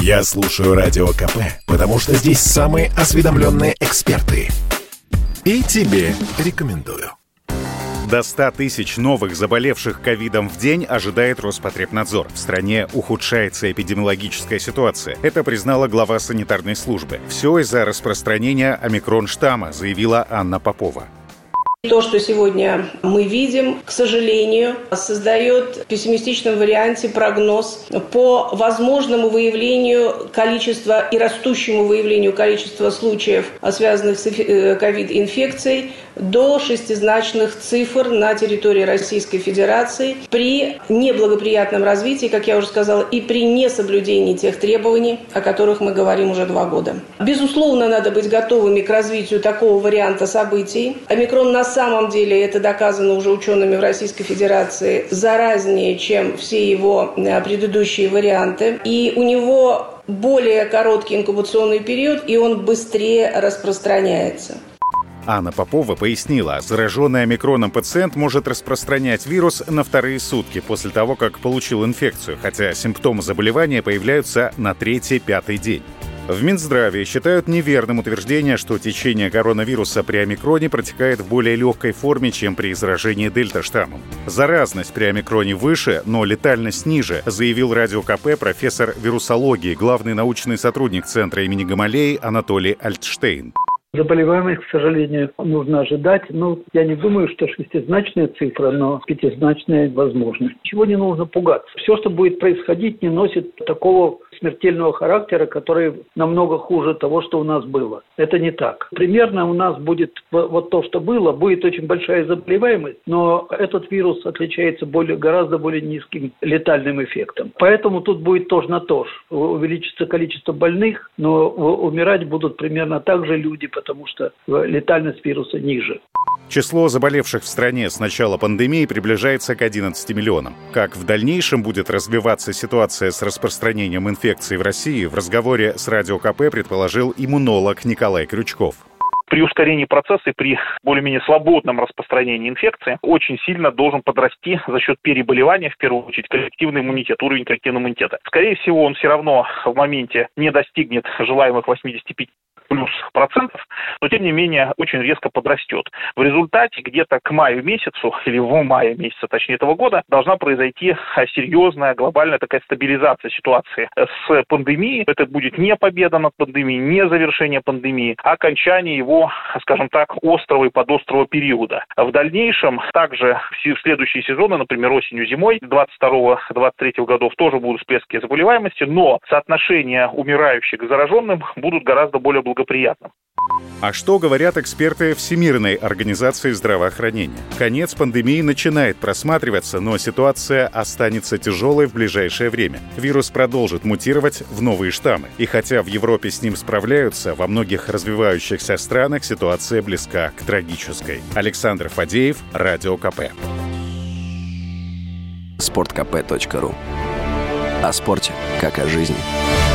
Я слушаю Радио КП, потому что здесь самые осведомленные эксперты. И тебе рекомендую. До 100 тысяч новых заболевших ковидом в день ожидает Роспотребнадзор. В стране ухудшается эпидемиологическая ситуация. Это признала глава санитарной службы. Все из-за распространения омикрон-штамма, заявила Анна Попова. То, что сегодня мы видим, к сожалению, создает в пессимистичном варианте прогноз по возможному выявлению количества и растущему выявлению количества случаев, связанных с э, ковид-инфекцией, до шестизначных цифр на территории Российской Федерации при неблагоприятном развитии, как я уже сказала, и при несоблюдении тех требований, о которых мы говорим уже два года. Безусловно, надо быть готовыми к развитию такого варианта событий. Омикрон на самом деле, это доказано уже учеными в Российской Федерации, заразнее, чем все его э, предыдущие варианты. И у него более короткий инкубационный период, и он быстрее распространяется. Анна Попова пояснила, зараженный омикроном пациент может распространять вирус на вторые сутки после того, как получил инфекцию, хотя симптомы заболевания появляются на третий-пятый день. В Минздраве считают неверным утверждение, что течение коронавируса при омикроне протекает в более легкой форме, чем при заражении дельта-штаммом. Заразность при омикроне выше, но летальность ниже, заявил радио КП профессор вирусологии, главный научный сотрудник Центра имени Гамалеи Анатолий Альтштейн. Заболеваемых, к сожалению, нужно ожидать. Ну, я не думаю, что шестизначная цифра, но пятизначная возможность. Чего не нужно пугаться. Все, что будет происходить, не носит такого смертельного характера, который намного хуже того, что у нас было. Это не так. Примерно у нас будет вот то, что было, будет очень большая заболеваемость, но этот вирус отличается более, гораздо более низким летальным эффектом. Поэтому тут будет тоже на то же. Увеличится количество больных, но умирать будут примерно так же люди, потому что летальность вируса ниже. Число заболевших в стране с начала пандемии приближается к 11 миллионам. Как в дальнейшем будет развиваться ситуация с распространением инфекции в России, в разговоре с Радио КП предположил иммунолог Николай Крючков при ускорении процесса и при более-менее свободном распространении инфекции очень сильно должен подрасти за счет переболевания, в первую очередь, коллективный иммунитет, уровень коллективного иммунитета. Скорее всего, он все равно в моменте не достигнет желаемых 85 плюс процентов, но тем не менее очень резко подрастет. В результате где-то к маю месяцу, или в мае месяца, точнее, этого года, должна произойти серьезная глобальная такая стабилизация ситуации с пандемией. Это будет не победа над пандемией, не завершение пандемии, а окончание его, скажем так, острого и подострого периода. В дальнейшем также в следующие сезоны, например, осенью, зимой 22-23 годов тоже будут всплески заболеваемости, но соотношение умирающих к зараженным будут гораздо более благоприятны благоприятным. А что говорят эксперты Всемирной организации здравоохранения? Конец пандемии начинает просматриваться, но ситуация останется тяжелой в ближайшее время. Вирус продолжит мутировать в новые штаммы. И хотя в Европе с ним справляются, во многих развивающихся странах ситуация близка к трагической. Александр Фадеев, Радио КП. Спорткп.ру О спорте, как о жизни.